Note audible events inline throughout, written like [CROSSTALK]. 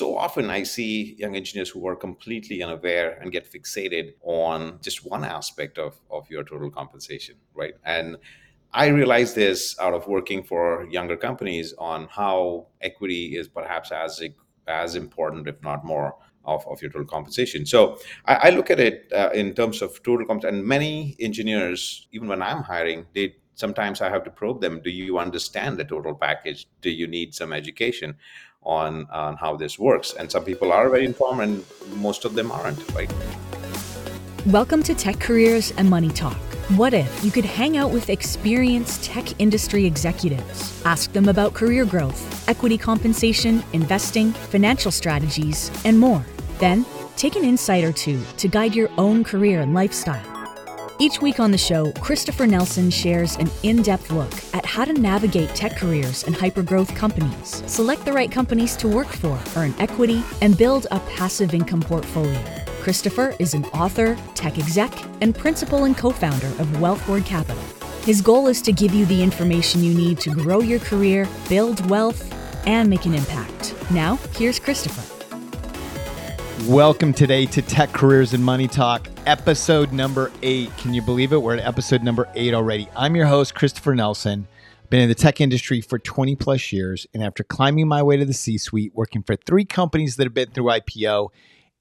so often I see young engineers who are completely unaware and get fixated on just one aspect of, of your total compensation, right? And I realized this out of working for younger companies on how equity is perhaps as as important, if not more, of, of your total compensation. So I, I look at it uh, in terms of total comp. And many engineers, even when I'm hiring, they sometimes I have to probe them. Do you understand the total package? Do you need some education on on how this works? And some people are very informed, and most of them aren't. Right. Welcome to Tech Careers and Money Talk what if you could hang out with experienced tech industry executives? Ask them about career growth, equity compensation, investing, financial strategies, and more. Then, take an insight or two to guide your own career and lifestyle. Each week on the show, Christopher Nelson shares an in depth look at how to navigate tech careers and hypergrowth companies, select the right companies to work for, earn equity, and build a passive income portfolio. Christopher is an author, tech exec, and principal and co founder of Wealthward Capital. His goal is to give you the information you need to grow your career, build wealth, and make an impact. Now, here's Christopher. Welcome today to Tech Careers and Money Talk, episode number eight. Can you believe it? We're at episode number eight already. I'm your host, Christopher Nelson. Been in the tech industry for 20 plus years, and after climbing my way to the C suite, working for three companies that have been through IPO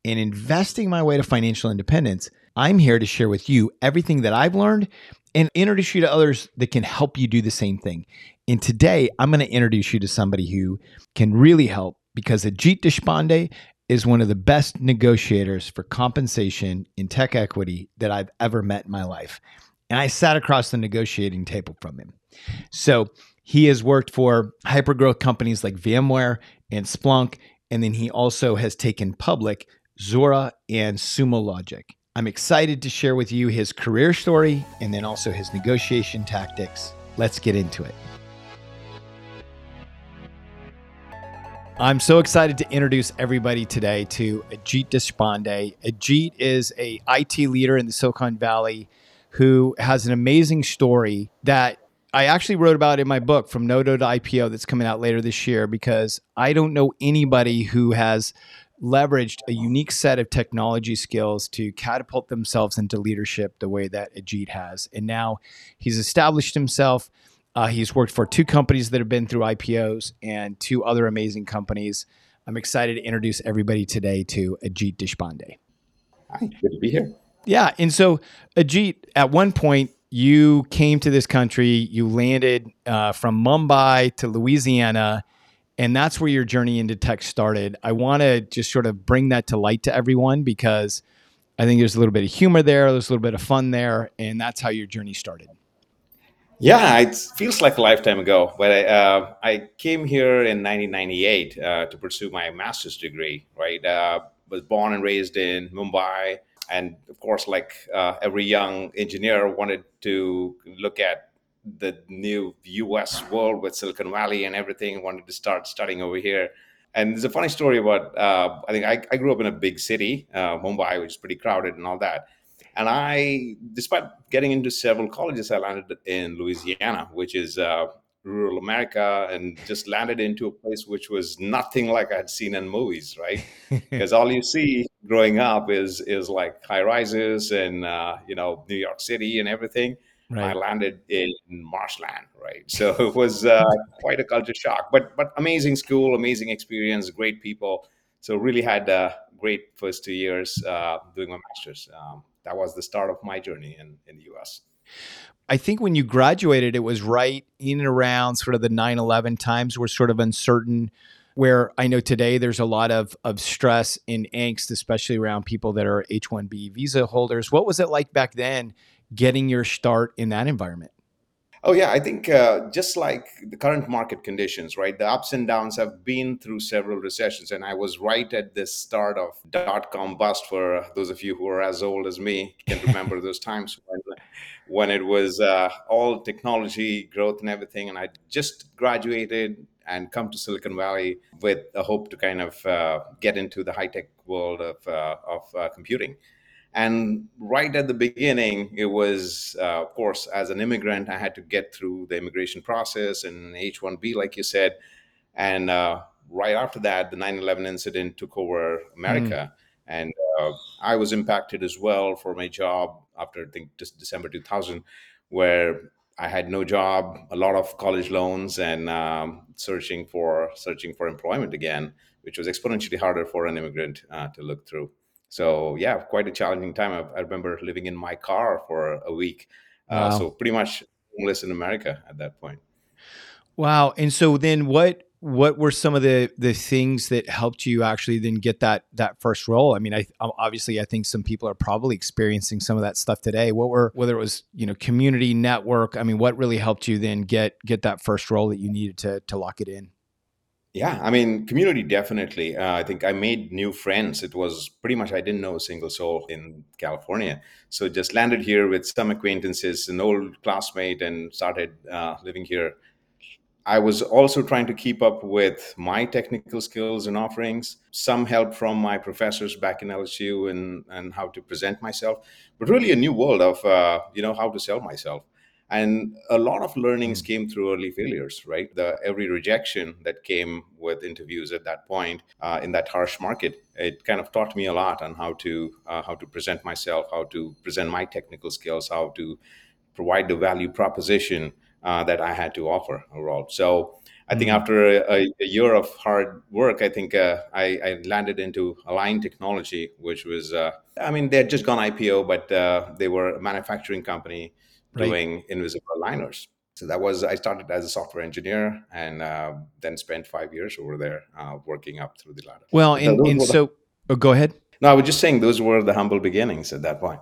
and investing my way to financial independence, I'm here to share with you everything that I've learned and introduce you to others that can help you do the same thing. And today, I'm going to introduce you to somebody who can really help because Ajit Deshpande is one of the best negotiators for compensation in tech equity that I've ever met in my life. And I sat across the negotiating table from him. So he has worked for hypergrowth companies like VMware and Splunk. And then he also has taken public Zuora and Sumo Logic. I'm excited to share with you his career story and then also his negotiation tactics. Let's get into it. I'm so excited to introduce everybody today to Ajit Deshpande. Ajit is a IT leader in the Silicon Valley who has an amazing story that I actually wrote about in my book from Nodo to IPO that's coming out later this year because I don't know anybody who has leveraged a unique set of technology skills to catapult themselves into leadership the way that Ajit has. And now he's established himself. Uh, he's worked for two companies that have been through IPOs and two other amazing companies. I'm excited to introduce everybody today to Ajit Deshpande. Hi, good to be here. Yeah. And so, Ajit, at one point, you came to this country, you landed uh, from Mumbai to Louisiana and that's where your journey into tech started. I want to just sort of bring that to light to everyone because I think there's a little bit of humor there, there's a little bit of fun there, and that's how your journey started. Yeah, it feels like a lifetime ago. But I, uh, I came here in 1998 uh, to pursue my master's degree. Right, uh, was born and raised in Mumbai, and of course, like uh, every young engineer, wanted to look at the new US world with Silicon Valley and everything, wanted to start studying over here. And there's a funny story about uh, I think I, I, grew up in a big city, uh, Mumbai, which is pretty crowded and all that. And I, despite getting into several colleges, I landed in Louisiana, which is uh, rural America, and just landed into a place which was nothing like I'd seen in movies, right? [LAUGHS] Because all you see growing up is is like high rises and uh, you know New York City and everything Right. I landed in marshland, right? So [LAUGHS] it was uh, quite a culture shock, but but amazing school, amazing experience, great people. So really had a great first two years uh, doing my master's. Um, that was the start of my journey in, in the U.S. I think when you graduated, it was right in and around sort of the 9 11 times were sort of uncertain. Where I know today there's a lot of, of stress and angst, especially around people that are H 1B visa holders. What was it like back then getting your start in that environment? Oh yeah, I think uh, just like the current market conditions, right? The ups and downs have been through several recessions, and I was right at the start of dot com bust. For those of you who are as old as me, can remember [LAUGHS] those times when, when it was uh, all technology growth and everything. And I just graduated and come to Silicon Valley with a hope to kind of uh, get into the high tech world of uh, of uh, computing. And right at the beginning, it was, uh, of course, as an immigrant, I had to get through the immigration process and H 1B, like you said. And uh, right after that, the 9/11 incident took over America, mm. and uh, I was impacted as well for my job after I think just December 2000, where I had no job, a lot of college loans, and um, searching for searching for employment again, which was exponentially harder for an immigrant uh, to look through. So yeah, quite a challenging time. I, I remember living in my car for a week, uh, wow. so pretty much homeless in America at that point. Wow! And so then, what what were some of the the things that helped you actually then get that that first role i mean i obviously i think some people are probably experiencing some of that stuff today what were whether it was you know community network i mean what really helped you then get get that first role that you needed to to lock it in yeah i mean community definitely. Uh, i think i made new friends. It was pretty much i didn't know a single soul in california. So just landed here with some acquaintances an old classmate and started uh, living here. I was also trying to keep up with my technical skills and offerings, some help from my professors back in LSU and, and how to present myself, but really a new world of, uh, you know, how to sell myself. And a lot of learnings came through early failures, right? The every rejection that came with interviews at that point uh, in that harsh market, it kind of taught me a lot on how to uh, how to present myself, how to present my technical skills, how to provide the value proposition uh, that I had to offer overall. So I think mm-hmm. after a, a, year of hard work, I think uh, I, I, landed into Align Technology, which was, uh, I mean, they had just gone IPO, but uh, they were a manufacturing company doing invisible aligners. So that was, I started as a software engineer and uh, then spent five years over there uh, working up through the ladder. Well, and, and so, the, oh, go ahead. No, I was just saying those were the humble beginnings at that point.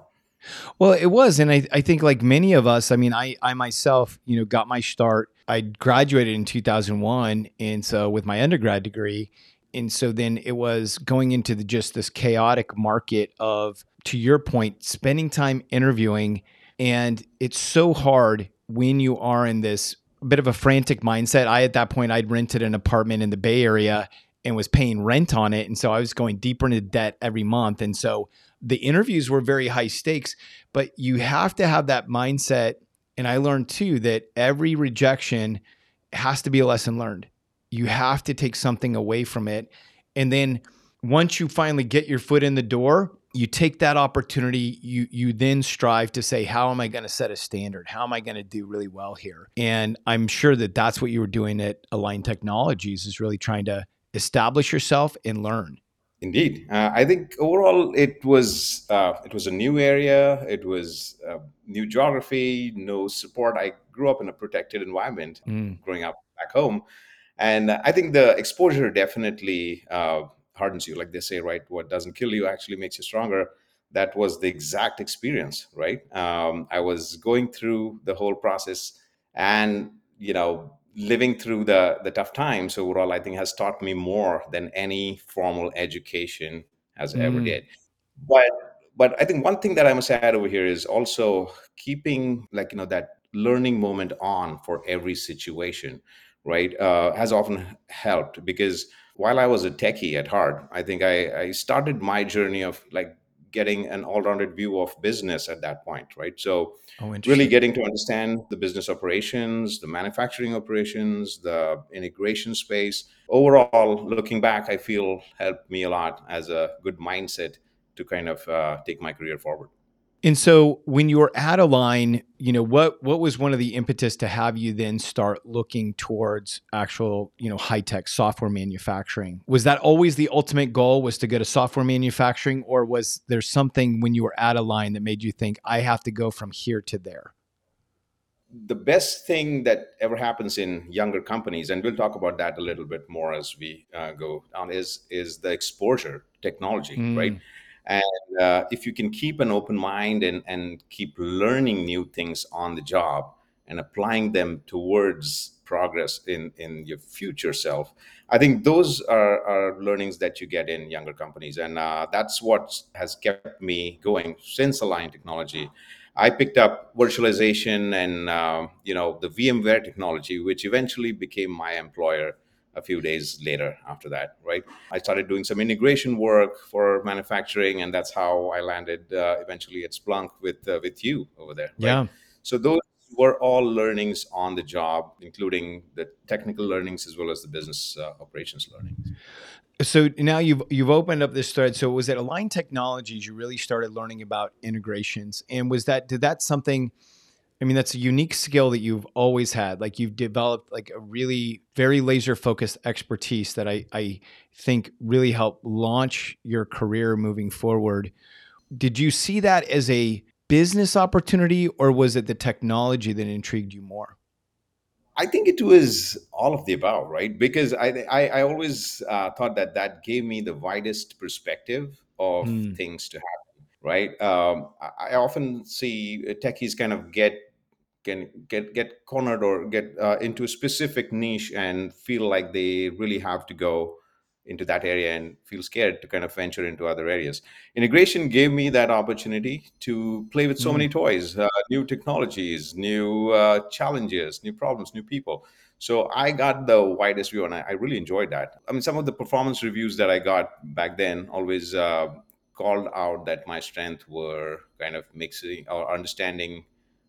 Well, it was, and I, I think like many of us, I mean, I I myself, you know, got my start. I graduated in 2001, and so with my undergrad degree, and so then it was going into the, just this chaotic market of, to your point, spending time interviewing, and it's so hard when you are in this bit of a frantic mindset. I at that point I'd rented an apartment in the Bay Area and was paying rent on it, and so I was going deeper into debt every month, and so the interviews were very high stakes, but you have to have that mindset. And I learned too that every rejection has to be a lesson learned. You have to take something away from it. And then once you finally get your foot in the door, you take that opportunity, you you then strive to say, how am I going to set a standard? How am I going to do really well here? And I'm sure that that's what you were doing at Align Technologies is really trying to establish yourself and learn. Indeed, uh, I think overall it was uh, it was a new area. It was uh, new geography, no support. I grew up in a protected environment, mm. growing up back home, and I think the exposure definitely uh, hardens you. Like they say, right? What doesn't kill you actually makes you stronger. That was the exact experience, right? Um, I was going through the whole process, and you know, living through the the tough times overall i think has taught me more than any formal education has mm. ever did but but i think one thing that i must add over here is also keeping like you know that learning moment on for every situation right uh, has often helped because while i was a techie at heart i think i i started my journey of like getting an all-rounded view of business at that point right? So oh, really getting to understand the business operations the manufacturing operations the integration space. Overall looking back i feel helped me a lot as a good mindset to kind of uh, take my career forward and so when you were at Align, you know, what what was one of the impetus to have you then start looking towards actual, you know, high-tech software manufacturing? Was that always the ultimate goal was to go to software manufacturing or was there something when you were at Align that made you think I have to go from here to there? The best thing that ever happens in younger companies, and we'll talk about that a little bit more as we uh, go on, is is the exposure technology, mm. right? And uh, if you can keep an open mind and, and keep learning new things on the job and applying them towards progress in, in your future self, I think those are, are learnings that you get in younger companies. And uh, that's what has kept me going since Align Technology. I picked up virtualization and uh, you know the VMware technology, which eventually became my employer a few days later after that, right? I started doing some integration work for manufacturing, and that's how I landed uh, eventually at Splunk with uh, with you over there. Right? Yeah. So those were all learnings on the job, including the technical learnings as well as the business uh, operations learnings. So now you've you've opened up this thread. So was it Align Technologies you really started learning about integrations, and was that did that something? I mean, that's a unique skill that you've always had. Like you've developed like a really very laser focused expertise that I I think really helped launch your career moving forward. Did you see that as a business opportunity, or was it the technology that intrigued you more? I think it was all of the above, right? Because I I, I always uh, thought that that gave me the widest perspective of Hmm. things to happen, right? Um, I often see techies kind of get can get get cornered or get uh, into a specific niche and feel like they really have to go into that area and feel scared to kind of venture into other areas. Integration gave me that opportunity to play with so Hmm. many toys, uh, new technologies, new uh, challenges, new problems, new people. So I got the widest view, and I, I really enjoyed that. I mean, some of the performance reviews that I got back then always uh, called out that my strength were kind of mixing or understanding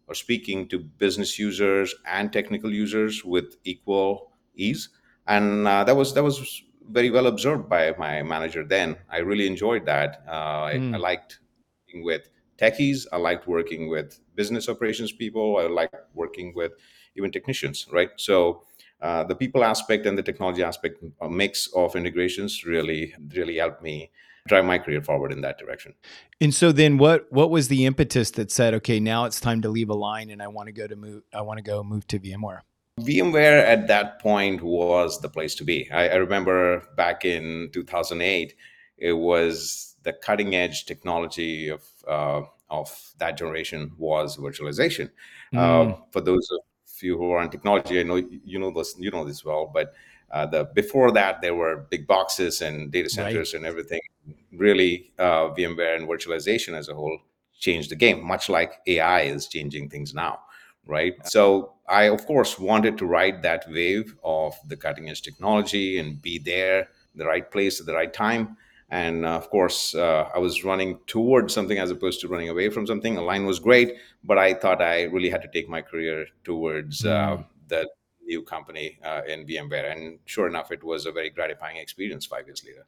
or speaking to business users and technical users with equal ease. And uh, that was that was very well observed by my manager then. I really enjoyed that. Uh, I, I Hmm. liked working with techies. I liked working with business operations people. I liked working with even technicians right? So uh, the people aspect and the technology aspect a mix of integrations really really helped me drive my career forward in that direction And so then what what was the impetus that said, okay, now it's time to leave Align and I want to go to move I want to go move to VMware? VMware at that point was the place to be. I, I remember back in 2008, it was the cutting edge technology of uh, of that generation was virtualization. Uh, Mm, for those of you who are in technology, I know you know this you know this well, but uh, the before that there were big boxes and data right. centers and everything. Really, uh, VMware and virtualization as a whole changed the game, much like AI is changing things now right? So I, of course, wanted to ride that wave of the cutting edge technology and be there, the right place at the right time. And uh, of course, uh, I was running towards something as opposed to running away from something. Align was great, but I thought I really had to take my career towards uh, Mm. the new company uh, in VMware. And sure enough, it was a very gratifying experience five years later.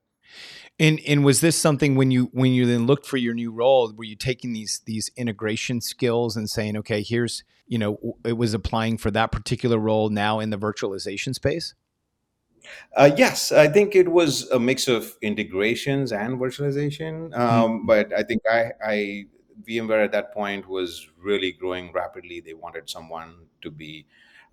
And and was this something when you when you then looked for your new role, were you taking these these integration skills and saying, okay, here's you know, it was applying for that particular role now in the virtualization space? Uh, yes, I think it was a mix of integrations and virtualization. Um, Mm, but I think I, I VMware at that point was really growing rapidly. They wanted someone to be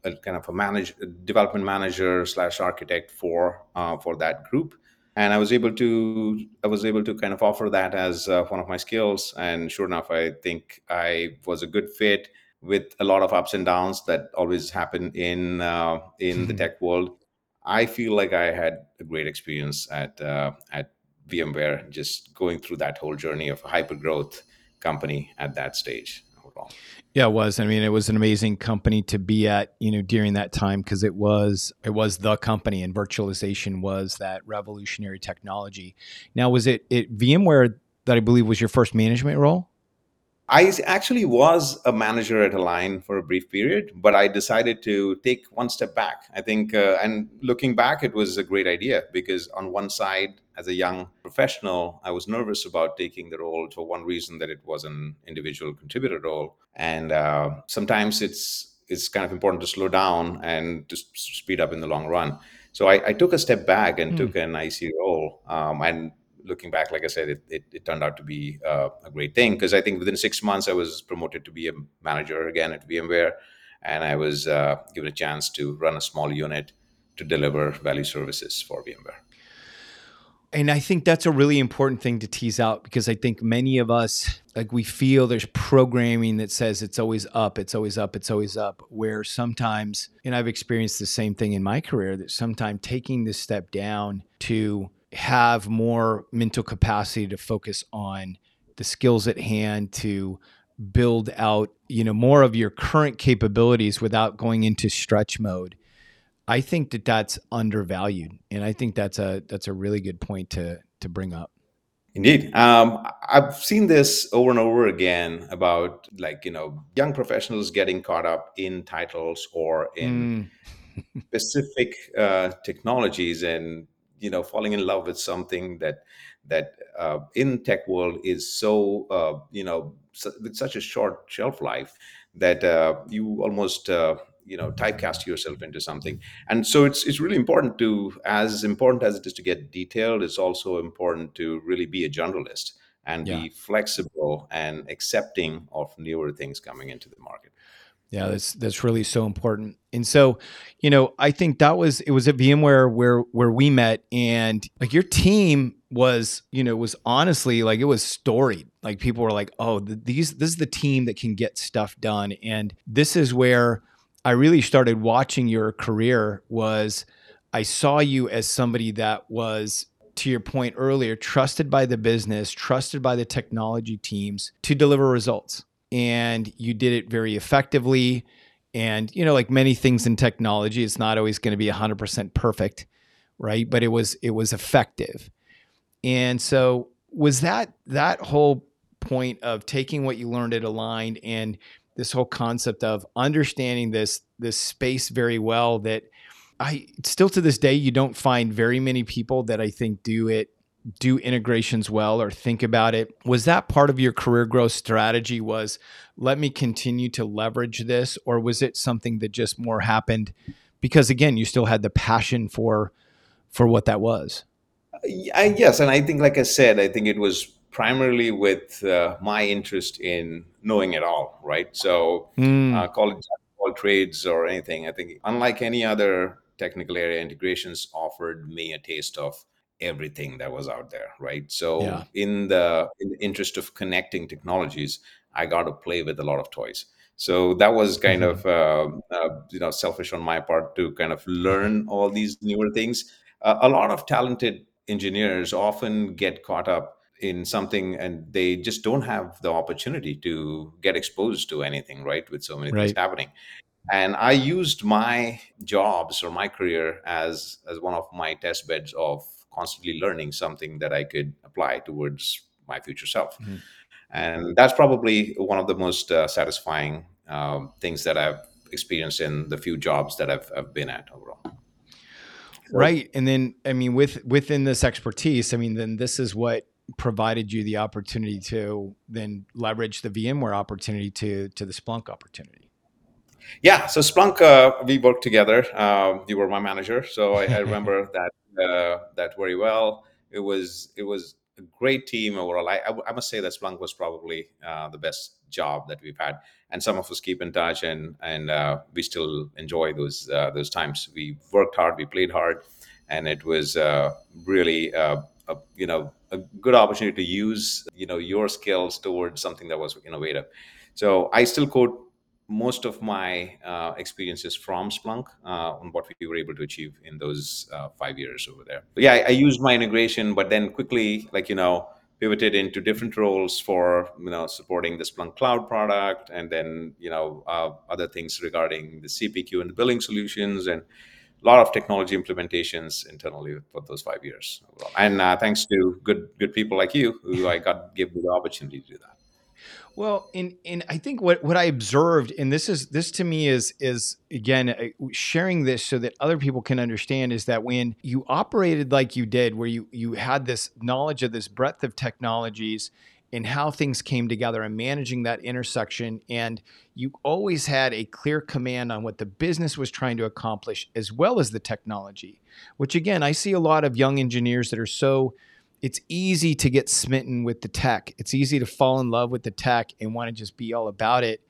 a kind of a manage development manager slash architect for uh, for that group, and I was able to I was able to kind of offer that as uh, one of my skills. And sure enough, I think I was a good fit with a lot of ups and downs that always happen in uh, in the tech world I feel like I had a great experience at uh, at VMware, just going through that whole journey of a hyper growth company at that stage. Overall. Yeah, it was. I mean, it was an amazing company to be at, you know, during that time because it was it was the company and virtualization was that revolutionary technology. Now, was it it VMware that I believe was your first management role? I actually was a manager at Align for a brief period, but I decided to take one step back. I think, uh, and looking back, it was a great idea because, on one side, as a young professional, I was nervous about taking the role for one reason that it was an individual contributor role, and uh, sometimes it's it's kind of important to slow down and to speed up in the long run. So I, I took a step back and Hmm. took an IC role, um, and looking back, like I said, it, it, it turned out to be uh, a great thing because I think within six months I was promoted to be a manager again at VMware, and I was uh, given a chance to run a small unit to deliver value services for VMware. And I think that's a really important thing to tease out because I think many of us, like, we feel there's programming that says it's always up, it's always up, it's always up. Where sometimes, and I've experienced the same thing in my career, that sometimes taking this step down to have more mental capacity to focus on the skills at hand to build out, you know, more of your current capabilities without going into stretch mode I think that that's undervalued, and I think that's a that's a really good point to to bring up. Indeed. Um, I've seen this over and over again about like, you know, young professionals getting caught up in titles or in mm. [LAUGHS] specific uh, technologies and, you know, falling in love with something that that uh, in tech world is so, uh, you know, with such a short shelf life that uh, you almost uh, you know typecast yourself into something and so it's it's really important to as important as it is to get detailed it's also important to really be a generalist and yeah. be flexible and accepting of newer things coming into the market yeah, that's that's really so important. And so, you know, I think that was it was at VMware where where we met and like your team was, you know, was honestly like it was storied. Like people were like, "Oh, these this is the team that can get stuff done." And this is where I really started watching your career was I saw you as somebody that was to your point earlier trusted by the business, trusted by the technology teams to deliver results. And you did it very effectively and you know like many things in technology it's not always going to be 100% perfect, right? But it was it was effective. And so was that that whole point of taking what you learned at Aligned and this whole concept of understanding this this space very well that I still to this day you don't find very many people that I think do it do integrations well or think about it. Was that part of your career growth strategy was let me continue to leverage this or was it something that just more happened because again you still had the passion for for what that was? I, yes and i think like i said i think it was primarily with uh, my interest in knowing it all, right? So, mm. uh, call it all trades or anything. I think, unlike any other technical area, integrations offered me a taste of everything that was out there, right? So, yeah. in the in the interest of connecting technologies, I got to play with a lot of toys. So that was kind mm-hmm. of uh, uh, you know selfish on my part to kind of learn all these newer things. Uh, a lot of talented engineers often get caught up in something and they just don't have the opportunity to get exposed to anything right with so many right. things happening and i used my jobs or my career as as one of my test beds of constantly learning something that i could apply towards my future self mm-hmm. and that's probably one of the most uh, satisfying um, things that i've experienced in the few jobs that i've, I've been at overall right and then i mean with within this expertise i mean then this is what provided you the opportunity to then leverage the VMware opportunity to to the Splunk opportunity? Yeah, so Splunk, uh, we worked together. Um, you were my manager, so I, I [LAUGHS] remember that uh, that very well. It was it was a great team overall. I, I, must say that Splunk was probably uh, the best job that we've had, and some of us keep in touch, and and uh, we still enjoy those uh, those times. We worked hard, we played hard, and it was uh, really a you know a good opportunity to use you know your skills towards something that was innovative. So I still quote most of my uh, experiences from Splunk uh, on what we were able to achieve in those uh, five years over there. But yeah, I, I, used my integration, but then quickly, like you know, pivoted into different roles for you know supporting the Splunk Cloud product, and then you know uh, other things regarding the CPQ and the billing solutions, and lot of technology implementations internally for those five years. And uh, thanks to good good people like you, who I got give me the opportunity to do that. Well, and and I think what what I observed, and this is this to me is is again uh, sharing this so that other people can understand is that when you operated like you did, where you you had this knowledge of this breadth of technologies and how things came together and managing that intersection. And you always had a clear command on what the business was trying to accomplish as well as the technology, which again, I see a lot of young engineers that are so. It's easy to get smitten with the tech. It's easy to fall in love with the tech and want to just be all about it.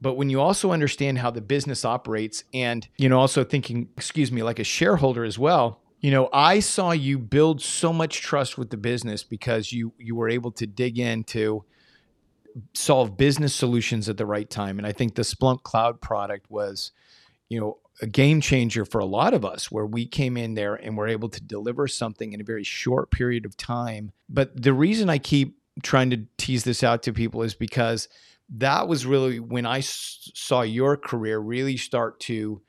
But when you also understand how the business operates and, you know, also thinking, excuse me, like a shareholder as well, you know i saw you build so much trust with the business because you you were able to dig in to solve business solutions at the right time. And i think the splunk cloud product was you know a game changer for a lot of us where we came in there and were able to deliver something in a very short period of time. But the reason i keep trying to tease this out to people is because that was really when I s- saw your career really start to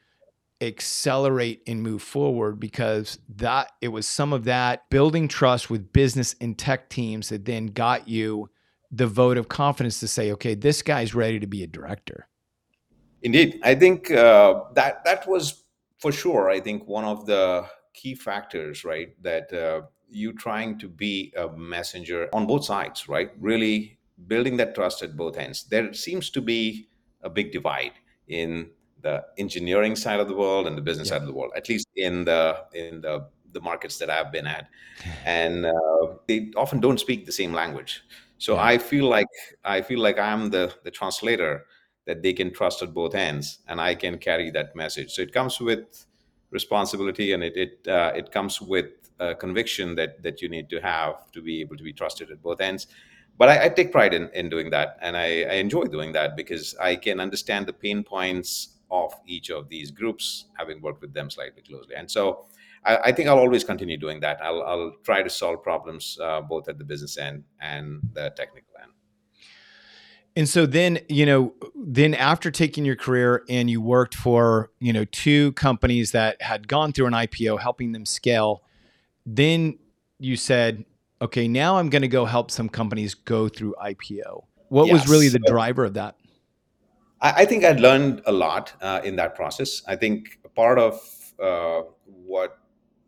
accelerate and move forward because that it was some of that building trust with business and tech teams that then got you the vote of confidence to say okay this guy's ready to be a director. Indeed. I think uh, that that was for sure i think one of the key factors right that uh, you trying to be a messenger on both sides right? Really building that trust at both ends. There seems to be a big divide in the engineering side of the world and the business yeah. side of the world, at least in the in the the markets that I've been at, [LAUGHS] and uh, they often don't speak the same language. So yeah. I feel like I feel like I'm the the translator that they can trust at both ends, and I can carry that message. So it comes with responsibility, and it it uh, it comes with a conviction that that you need to have to be able to be trusted at both ends but I, I, take pride in, in doing that and I, I, enjoy doing that because i can understand the pain points of each of these groups, having worked with them slightly closely. And so I, I think I'll always continue doing that. I'll, I'll try to solve problems uh, both at the business end and the technical end. And so then, you know, then after taking your career and you worked for, you know, two companies that had gone through an IPO, helping them scale, then you said, okay, now I'm going to go help some companies go through IPO. What yes. was really the driver of that? I, I think I learned a lot uh, in that process. I think part of uh, what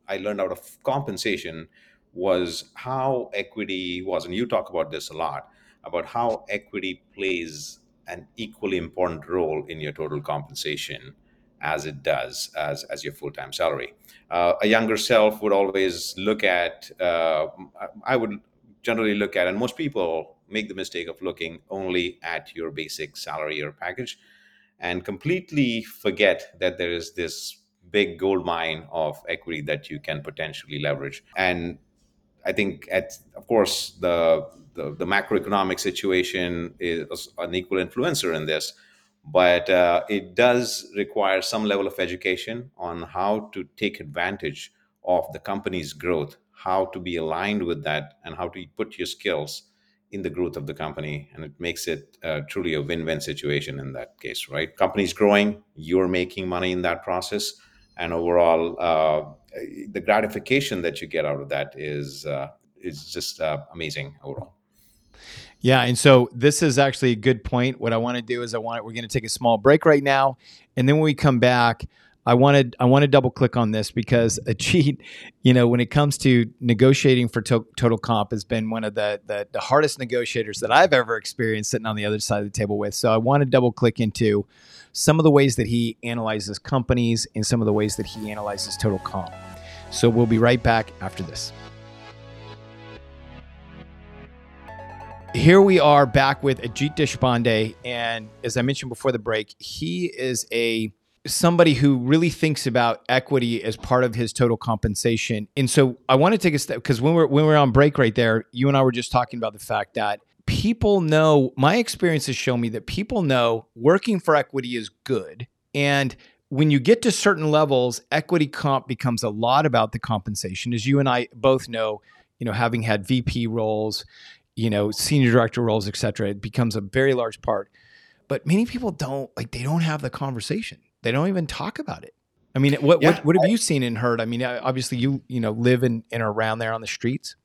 I learned out of compensation was how equity was, and you talk about this a lot about how equity plays an equally important role in your total compensation as it does as, as your full-time salary. Uh, a younger self would always look at, uh, I would generally look at, and most people make the mistake of looking only at your basic salary or package and completely forget that there is this big gold mine of equity that you can potentially leverage. And I think, at of course, the the, the macroeconomic situation is an equal influencer in this, but uh, it does require some level of education on how to take advantage of the company's growth, how to be aligned with that, and how to put your skills in the growth of the company and it makes it uh, truly a win-win situation in that case right? Company's growing you're making money in that process and overall uh, the gratification that you get out of that is uh, is just uh, amazing overall. Yeah and so this is actually a good point. What i want to do is i want we're going to take a small break right now and then when we come back I wanted I want to double click on this because Ajit, you know, when it comes to negotiating for to- total comp, has been one of the, the, the hardest negotiators that I've ever experienced sitting on the other side of the table with. So I want to double click into some of the ways that he analyzes companies and some of the ways that he analyzes total comp. So we'll be right back after this. Here we are back with Ajit Deshpande, and as I mentioned before the break, he is a somebody who really thinks about equity as part of his total compensation. And so I want to take a step because when we're when we're on break right there, you and I were just talking about the fact that people know my experiences show me that people know working for equity is good. And when you get to certain levels, equity comp becomes a lot about the compensation. As you and I both know, you know, having had VP roles, you know, senior director roles, et cetera, it becomes a very large part. But many people don't like they don't have the conversation they don't even talk about it. I mean, what yeah, what, what, have you seen and heard? I mean, obviously you you know live in and around there on the streets.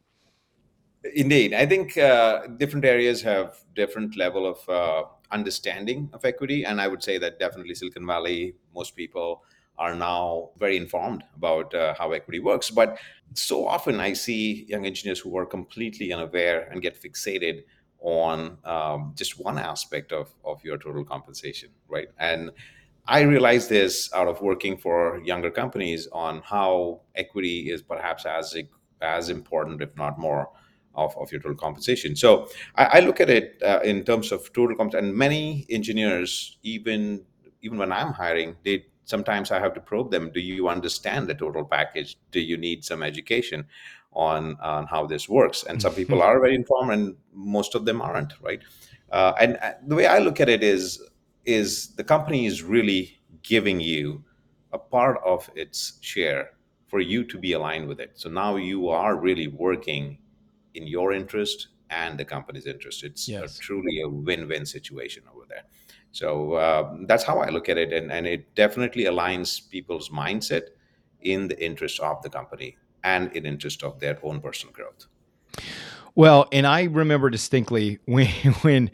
Indeed, I think uh, different areas have different level of uh, understanding of equity, and I would say that definitely Silicon Valley, most people are now very informed about uh, how equity works. But so often I see young engineers who are completely unaware and get fixated on um, just one aspect of, of your total compensation, right? And I realized this out of working for younger companies on how equity is perhaps as as important, if not more, of, of your total compensation. So I, I look at it uh, in terms of total comp, and many engineers, even even when I'm hiring, they sometimes I have to probe them. Do you understand the total package? Do you need some education on on how this works? And some people [LAUGHS] are very informed, and most of them aren't, right? Uh, and uh, the way I look at it is is the company is really giving you a part of its share for you to be aligned with it. So now you are really working in your interest and the company's interest. It's yes. a, truly a win-win situation over there. So uh, that's how I look at it, and, and it definitely aligns people's mindset in the interest of the company and in interest of their own personal growth. Well, and I remember distinctly [LAUGHS] when when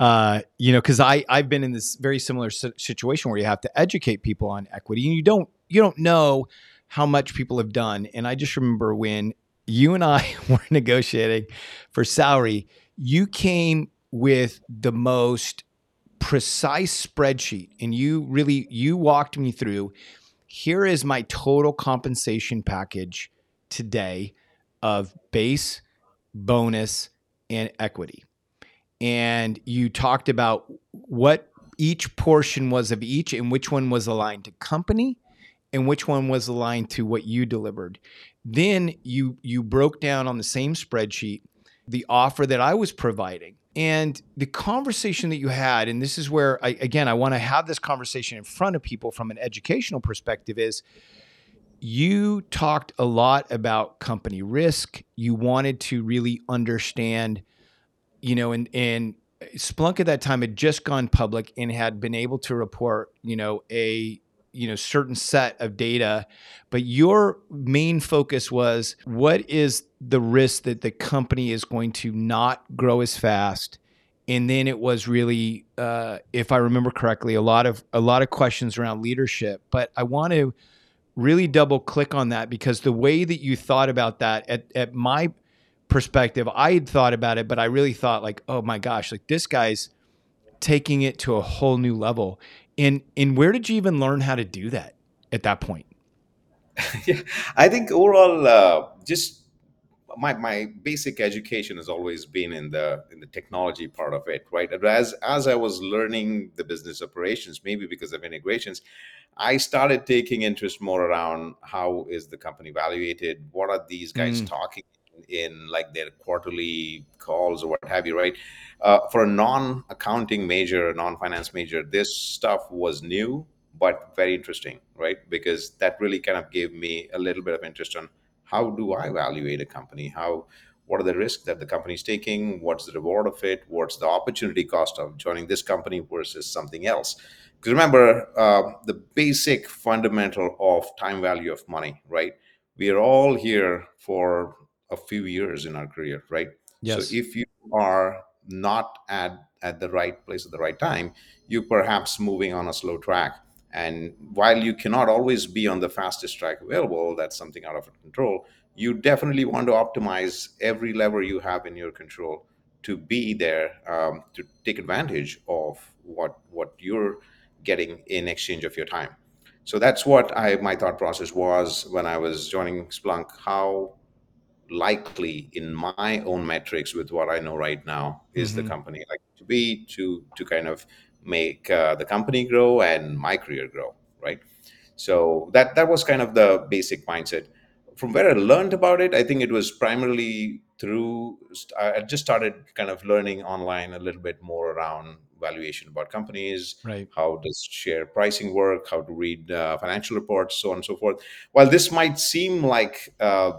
uh, you know, because I I've been in this very similar situation where you have to educate people on equity, and you don't you don't know how much people have done. And I just remember when you and I [LAUGHS] were negotiating for salary, you came with the most precise spreadsheet and you really you walked me through here is my total compensation package today of base bonus and equity and you talked about what each portion was of each and which one was aligned to company and which one was aligned to what you delivered. Then you you broke down on the same spreadsheet the offer that I was providing. And the conversation that you had and this is where I again I want to have this conversation in front of people from an educational perspective is you talked a lot about company risk. You wanted to really understand you know and and Splunk at that time had just gone public and had been able to report you know a you know certain set of data. But your main focus was what is the risk that the company is going to not grow as fast? And then it was really uh, if i remember correctly a lot of a lot of questions around leadership. But i want to really double click on that because the way that you thought about that at, at my perspective i had thought about it but i really thought like oh my gosh like this guy's taking it to a whole new level and and where did you even learn how to do that at that point? [LAUGHS] yeah, I think overall, uh, just my my basic education has always been in the in the technology part of it, right? As as I was learning the business operations, maybe because of integrations, I started taking interest more around how is the company evaluated, what are these guys mm. talking in like their quarterly calls or what have you, right? Uh, for a non-accounting major, non-finance major, this stuff was new but very interesting, right? Because that really kind of gave me a little bit of interest on how do I evaluate a company? How what are the risks that the company is taking? What's the reward of it? What's the opportunity cost of joining this company versus something else? Because remember, uh, the basic fundamental of time value of money, right? We are all here for a few years in our career, right? Yes. So if you are not at at the right place at the right time, you perhaps moving on a slow track. And while you cannot always be on the fastest track available, that's something out of control. You definitely want to optimize every lever you have in your control to be there um, to take advantage of what what you're getting in exchange of your time. So that's what I my thought process was when I was joining Splunk. How likely in my own metrics with what I know right now is mm-hmm. the company like to be to to kind of make uh, the company grow and my career grow, right? So that that was kind of the basic mindset. From where I learned about it, I think it was primarily through. I just started kind of learning online a little bit more around valuation about companies, right. how does share pricing work, how to read uh, financial reports, so on and so forth. While this might seem like uh,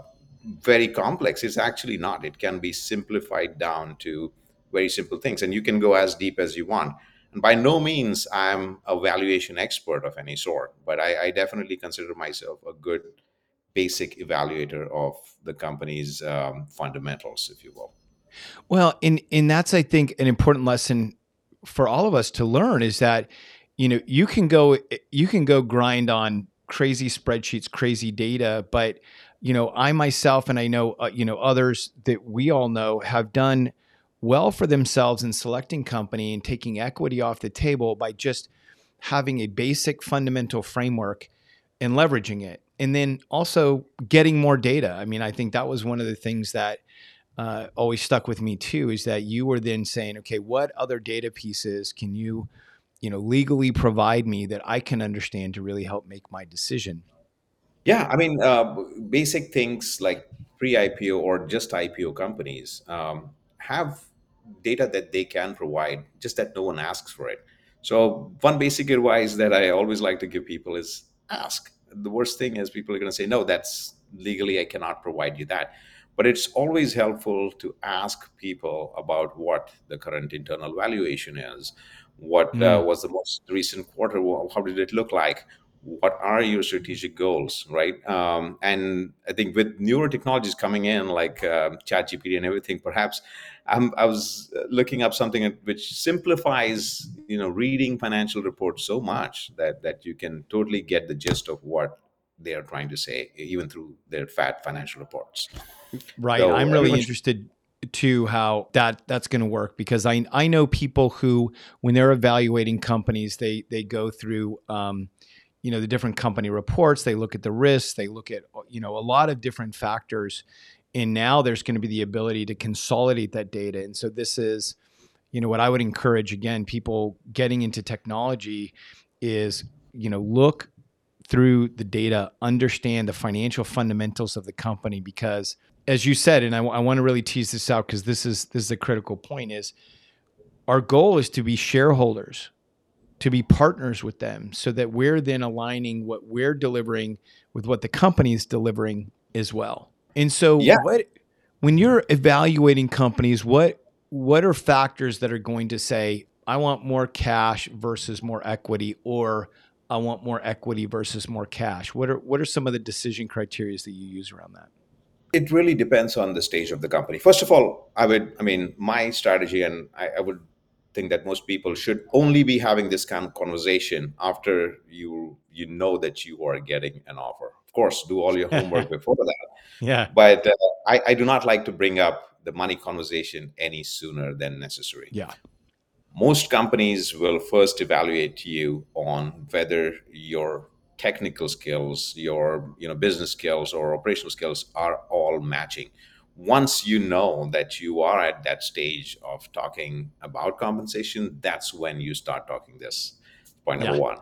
very complex. It's actually not. It can be simplified down to very simple things, and you can go as deep as you want. And by no means I'm a valuation expert of any sort, but I, I definitely consider myself a good basic evaluator of the company's um, fundamentals, if you will. Well, and and that's I think an important lesson for all of us to learn is that you know you can go you can go grind on crazy spreadsheets, crazy data, but you know, I myself and I know, uh, you know, others that we all know have done well for themselves in selecting company and taking equity off the table by just having a basic fundamental framework and leveraging it. And then also getting more data. I mean, I think that was one of the things that uh, always stuck with me too is that you were then saying, okay, what other data pieces can you, you know, legally provide me that I can understand to really help make my decision? Yeah, I mean, uh, basic things like pre-IPO or just IPO companies um, have data that they can provide, just that no one asks for it. So one basic advice that I always like to give people is ask. The worst thing is people are going to say, no, that's legally I cannot provide you that. But it's always helpful to ask people about what the current internal valuation is, What mm. uh, was the most recent quarter? How did it look like? What are your strategic goals, right? Um, and I think with newer technologies coming in, like uh, ChatGPT and everything, perhaps I'm, i was looking up something which simplifies, you know, reading financial reports so much that that you can totally get the gist of what they are trying to say, even through their fat financial reports. Right. So I'm really interested to how that that's going to work because I I know people who when they're evaluating companies they they go through um, you know the different company reports they look at the risks they look at you know a lot of different factors and now there's going to be the ability to consolidate that data and so this is you know what I would encourage again people getting into technology is you know look through the data understand the financial fundamentals of the company because as you said, and I, I want to really tease this out because this is this is a critical point. Is our goal is to be shareholders, to be partners with them, so that we're then aligning what we're delivering with what the company is delivering as well. And so, yeah. what when you're evaluating companies, what what are factors that are going to say I want more cash versus more equity, or I want more equity versus more cash? What are what are some of the decision criteria that you use around that? it really depends on the stage of the company. First of all, I would, I mean, my strategy, and I, I, would think that most people should only be having this kind of conversation after you you know that you are getting an offer. Of course, do all your homework [LAUGHS] before that. Yeah. But uh, I, I do not like to bring up the money conversation any sooner than necessary. Yeah. Most companies will first evaluate you on whether your technical skills, your you know business skills or operational skills are all matching. Once you know that you are at that stage of talking about compensation, that's when you start talking this. Point number yeah. one.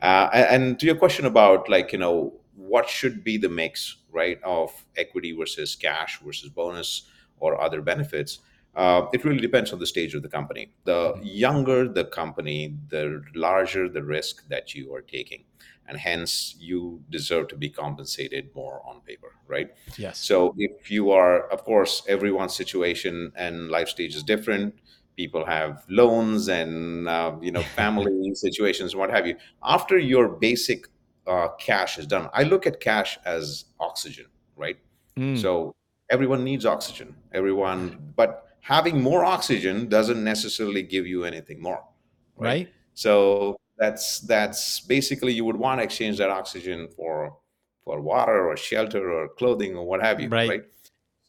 Uh, and to your question about like you know what should be the mix right of equity versus cash versus bonus or other benefits uh, it really depends on the stage of the company the mm-hmm. younger the company the larger the risk that you are taking and hence you deserve to be compensated more on paper right? Yes. So if you are of course everyone's situation and life stage is different people have loans and uh, you know [LAUGHS] family situations what have you. After your basic uh, cash is done i look at cash as oxygen right? Mm. so everyone needs oxygen. Everyone but having more oxygen doesn't necessarily give you anything more right, right. so that's that's basically you would want to exchange that oxygen for for water or shelter or clothing or what have you right, right?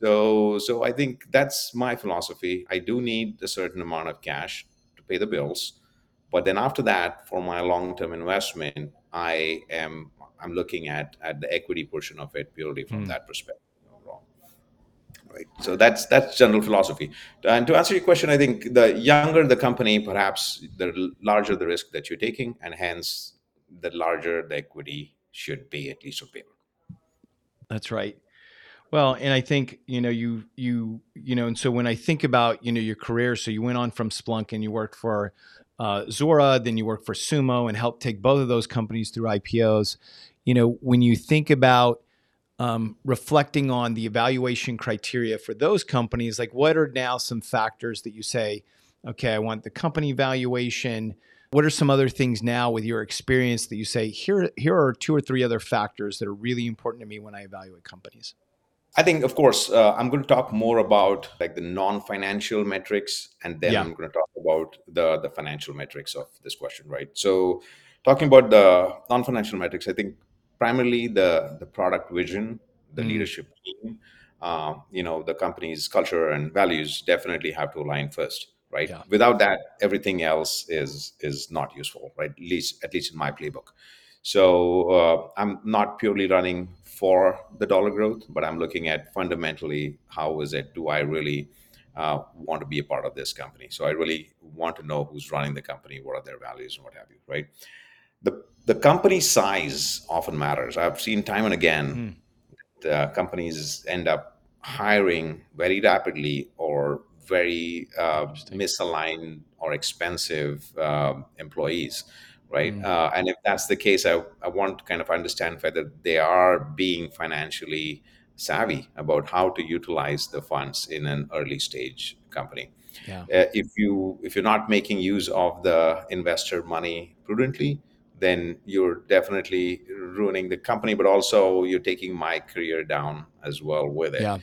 so so i think that's my philosophy i do need a certain amount of cash to pay the bills but then after that for my long-term investment i am i'm looking at at the equity portion of it purely from mm. that perspective right? So that's that's general philosophy. And to answer your question i think the younger the company perhaps the larger the risk that you're taking and hence the larger the equity should be at least on paper that's right. Well and i think you know you you you know and so when i think about you know your career so you went on from splunk and you worked for uh, Zuora, then you worked for Sumo and helped take both of those companies through IPOs. You know, when you think about um, reflecting on the evaluation criteria for those companies, like what are now some factors that you say, okay, I want the company valuation. What are some other things now with your experience that you say here? Here are two or three other factors that are really important to me when I evaluate companies. I think, of course, uh, I'm going to talk more about like the non-financial metrics, and then yeah. I'm going to talk about the the financial metrics of this question, right? So, talking about the non-financial metrics, I think primarily the the product vision, the mm. leadership team, uh, you know, the company's culture and values definitely have to align first, right? Yeah. Without that, everything else is is not useful, right? At least at least in my playbook. So uh, I'm not purely running for the dollar growth, but I'm looking at fundamentally how is it? Do I really uh, want to be a part of this company? So I really want to know who's running the company, what are their values, and what have you, right? The the company size often matters. I've seen time and again mm. companies end up hiring very rapidly or very uh, misaligned or expensive uh, employees, right? Mm. Uh, and if that's the case, I, I want to kind of understand whether they are being financially savvy about how to utilize the funds in an early stage company. Yeah. Uh, if you if you're not making use of the investor money prudently, then you're definitely ruining the company, but also you're taking my career down as well with it. Yeah.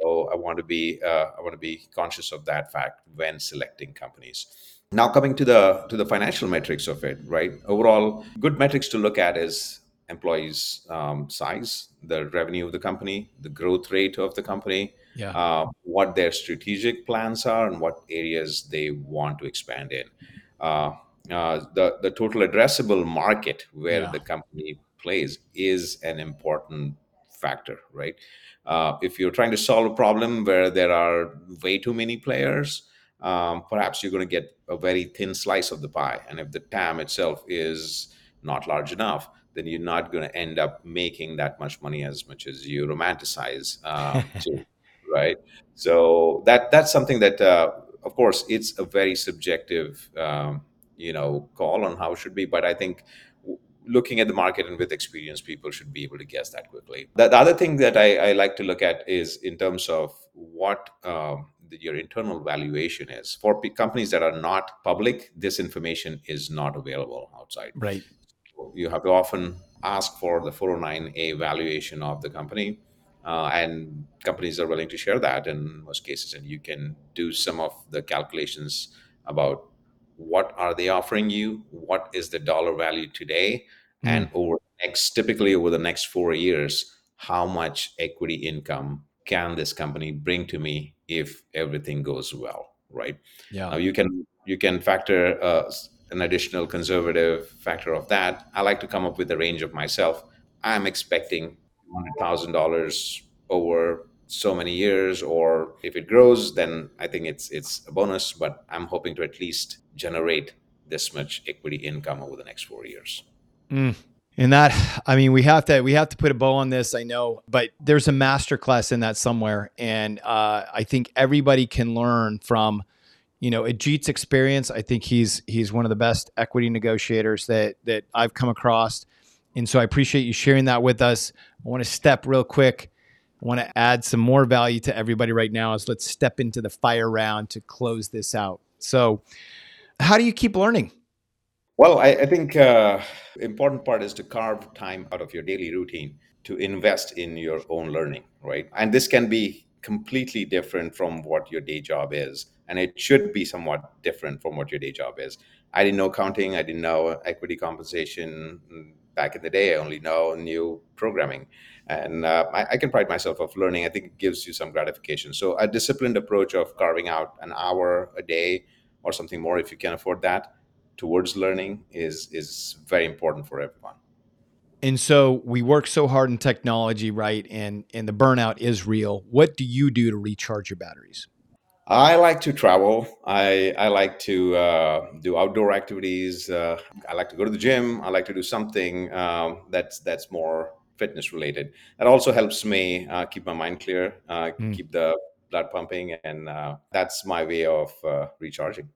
So I want to be uh, I want to be conscious of that fact when selecting companies. Now coming to the to the financial metrics of it, right? Overall, good metrics to look at is employees um, size, the revenue of the company, the growth rate of the company, Yeah. uh, what their strategic plans are, and what areas they want to expand in. Uh, uh, the the total addressable market where Yeah. the company plays is an important factor, right? Uh, if you're trying to solve a problem where there are way too many players, um, perhaps you're going to get a very thin slice of the pie. And if the TAM itself is not large enough, then you're not going to end up making that much money as much as you romanticize uh, [LAUGHS] to, right? So that that's something that, uh, of course, it's a very subjective, um, you know, call on how it should be. But I think looking at the market and with experience, people should be able to guess that quickly. The, the other thing that I, I like to look at is in terms of what um, your internal valuation is. For p- companies that are not public, this information is not available outside right. you have to often ask for the 409a valuation of the company uh, and companies are willing to share that in most cases and you can do some of the calculations about what are they offering you what is the dollar value today and over the next typically over the next four years how much equity income can this company bring to me if everything goes well right Yeah. now you can you can factor uh, an additional conservative factor of that. I like to come up with a range of myself. I'm expecting hundred thousand dollars over so many years, or if it grows, then I think it's it's a bonus. But I'm hoping to at least generate this much equity income over the next four years. Mm. And that, I mean, we have to we have to put a bow on this. I know, but there's a master class in that somewhere, and uh, I think everybody can learn from, you know, Ajit's experience. I think he's he's one of the best equity negotiators that that I've come across, and so I appreciate you sharing that with us. I want to step real quick. Want to add some more value to everybody right now. As let's step into the fire round to close this out. So, how do you keep learning? Well, I, I think uh, important part is to carve time out of your daily routine to invest in your own learning, right? And this can be completely different from what your day job is, and it should be somewhat different from what your day job is. I didn't know accounting, I didn't know equity compensation mm, back in the day. I only know new programming, and uh, I, I can pride myself of learning. I think it gives you some gratification. So a disciplined approach of carving out an hour a day or something more if you can afford that towards learning is is very important for everyone. And so we work so hard in technology, right? And and the burnout is real. What do you do to recharge your batteries? I like to travel. I I like to uh, do outdoor activities. Uh, I like to go to the gym. I like to do something um, that's that's more fitness related. That also helps me uh, keep my mind clear, uh, Mm. keep the blood pumping, and uh, that's my way of uh, recharging.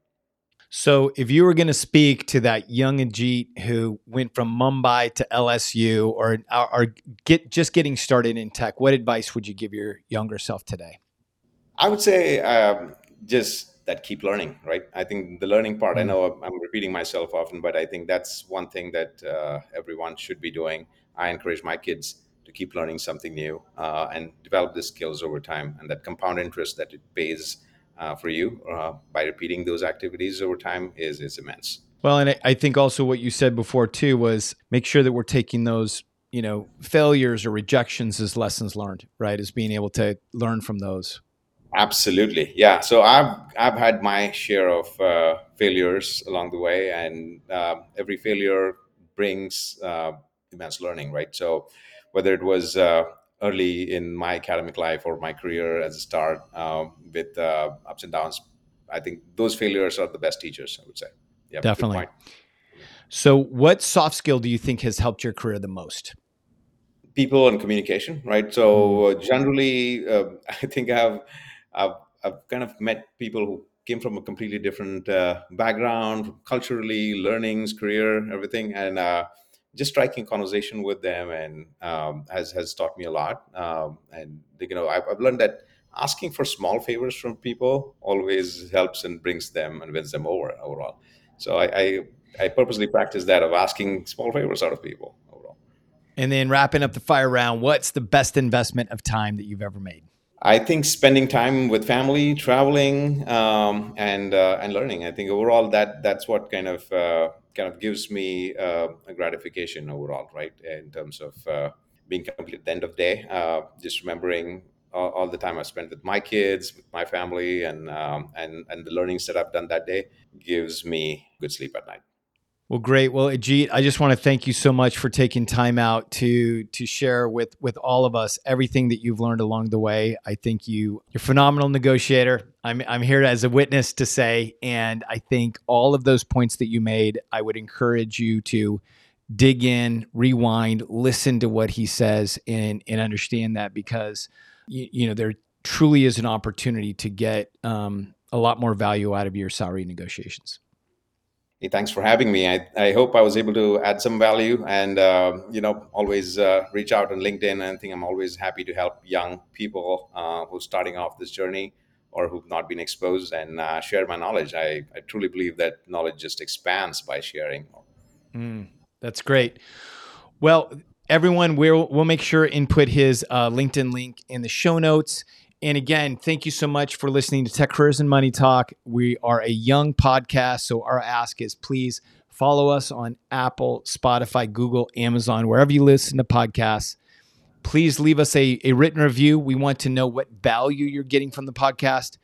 So if you were going to speak to that young Ajit who went from Mumbai to LSU or, or or get just getting started in tech, what advice would you give your younger self today? I would say um, just that keep learning, right? I think the learning part, I Mm. know I'm- I'm repeating myself often, but I think that's one thing that uh, everyone should be doing. I encourage my kids to keep learning something new uh, and develop the skills over time. And that compound interest that it pays uh, for you uh, by repeating those activities over time is, is immense. Well, and I, think also what you said before too was make sure that we're taking those, you know, failures or rejections as lessons learned, right? As being able to learn from those. Absolutely, yeah. So I've I've had my share of uh, failures along the way, and uh, every failure brings uh, immense learning, right? So whether it was uh, early in my academic life or my career as a start um, with uh, ups and downs, I think those failures are the best teachers. I would say. Yeah, Definitely. So, what soft skill do you think has helped your career the most? people and communication, right? So uh, generally, uh, [LAUGHS] I think I've, I've I've kind of met people who came from a completely different uh, background, culturally, learnings, career, everything, and uh, just striking conversation with them and um, has has taught me a lot. Um, and you know, I've, I've learned that asking for small favors from people always helps and brings them and wins them over overall. So I, I, I purposely practice that of asking small favors out of people overall. And then wrapping up the fire round, what's the best investment of time that you've ever made? I think spending time with family, traveling, um, and uh, and learning. I think overall that that's what kind of uh, kind of gives me uh, a gratification overall, right? In terms of uh, being complete at the end of the day, uh, just remembering all, all, the time I spent with my kids, with my family, and um, and and the learnings that I've done that day gives me good sleep at night. Well, great. Well, Ajit, I just want to thank you so much for taking time out to to share with with all of us everything that you've learned along the way. I think you you're a phenomenal negotiator. I'm I'm here as a witness to say, and I think all of those points that you made, I would encourage you to dig in, rewind, listen to what he says, and and understand that because you, you know there truly is an opportunity to get um, a lot more value out of your salary negotiations. Hey, thanks for having me. I, I hope I was able to add some value and, uh, you know, always uh, reach out on LinkedIn. I think I'm always happy to help young people uh, who's starting off this journey or who've not been exposed and uh, share my knowledge. I, I truly believe that knowledge just expands by sharing. Mm, that's great. Well, everyone, we'll, we'll make sure and put his uh, LinkedIn link in the show notes. And again, thank you so much for listening to Tech Careers and Money Talk. We are a young podcast, so our ask is please follow us on Apple, Spotify, Google, Amazon, wherever you listen to podcasts. Please leave us a, a written review. We want to know what value you're getting from the podcast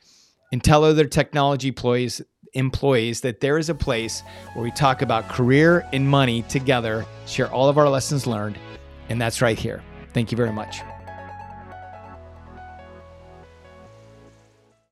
and tell other technology employees employees that there is a place where we talk about career and money together, share all of our lessons learned, and that's right here. Thank you very much.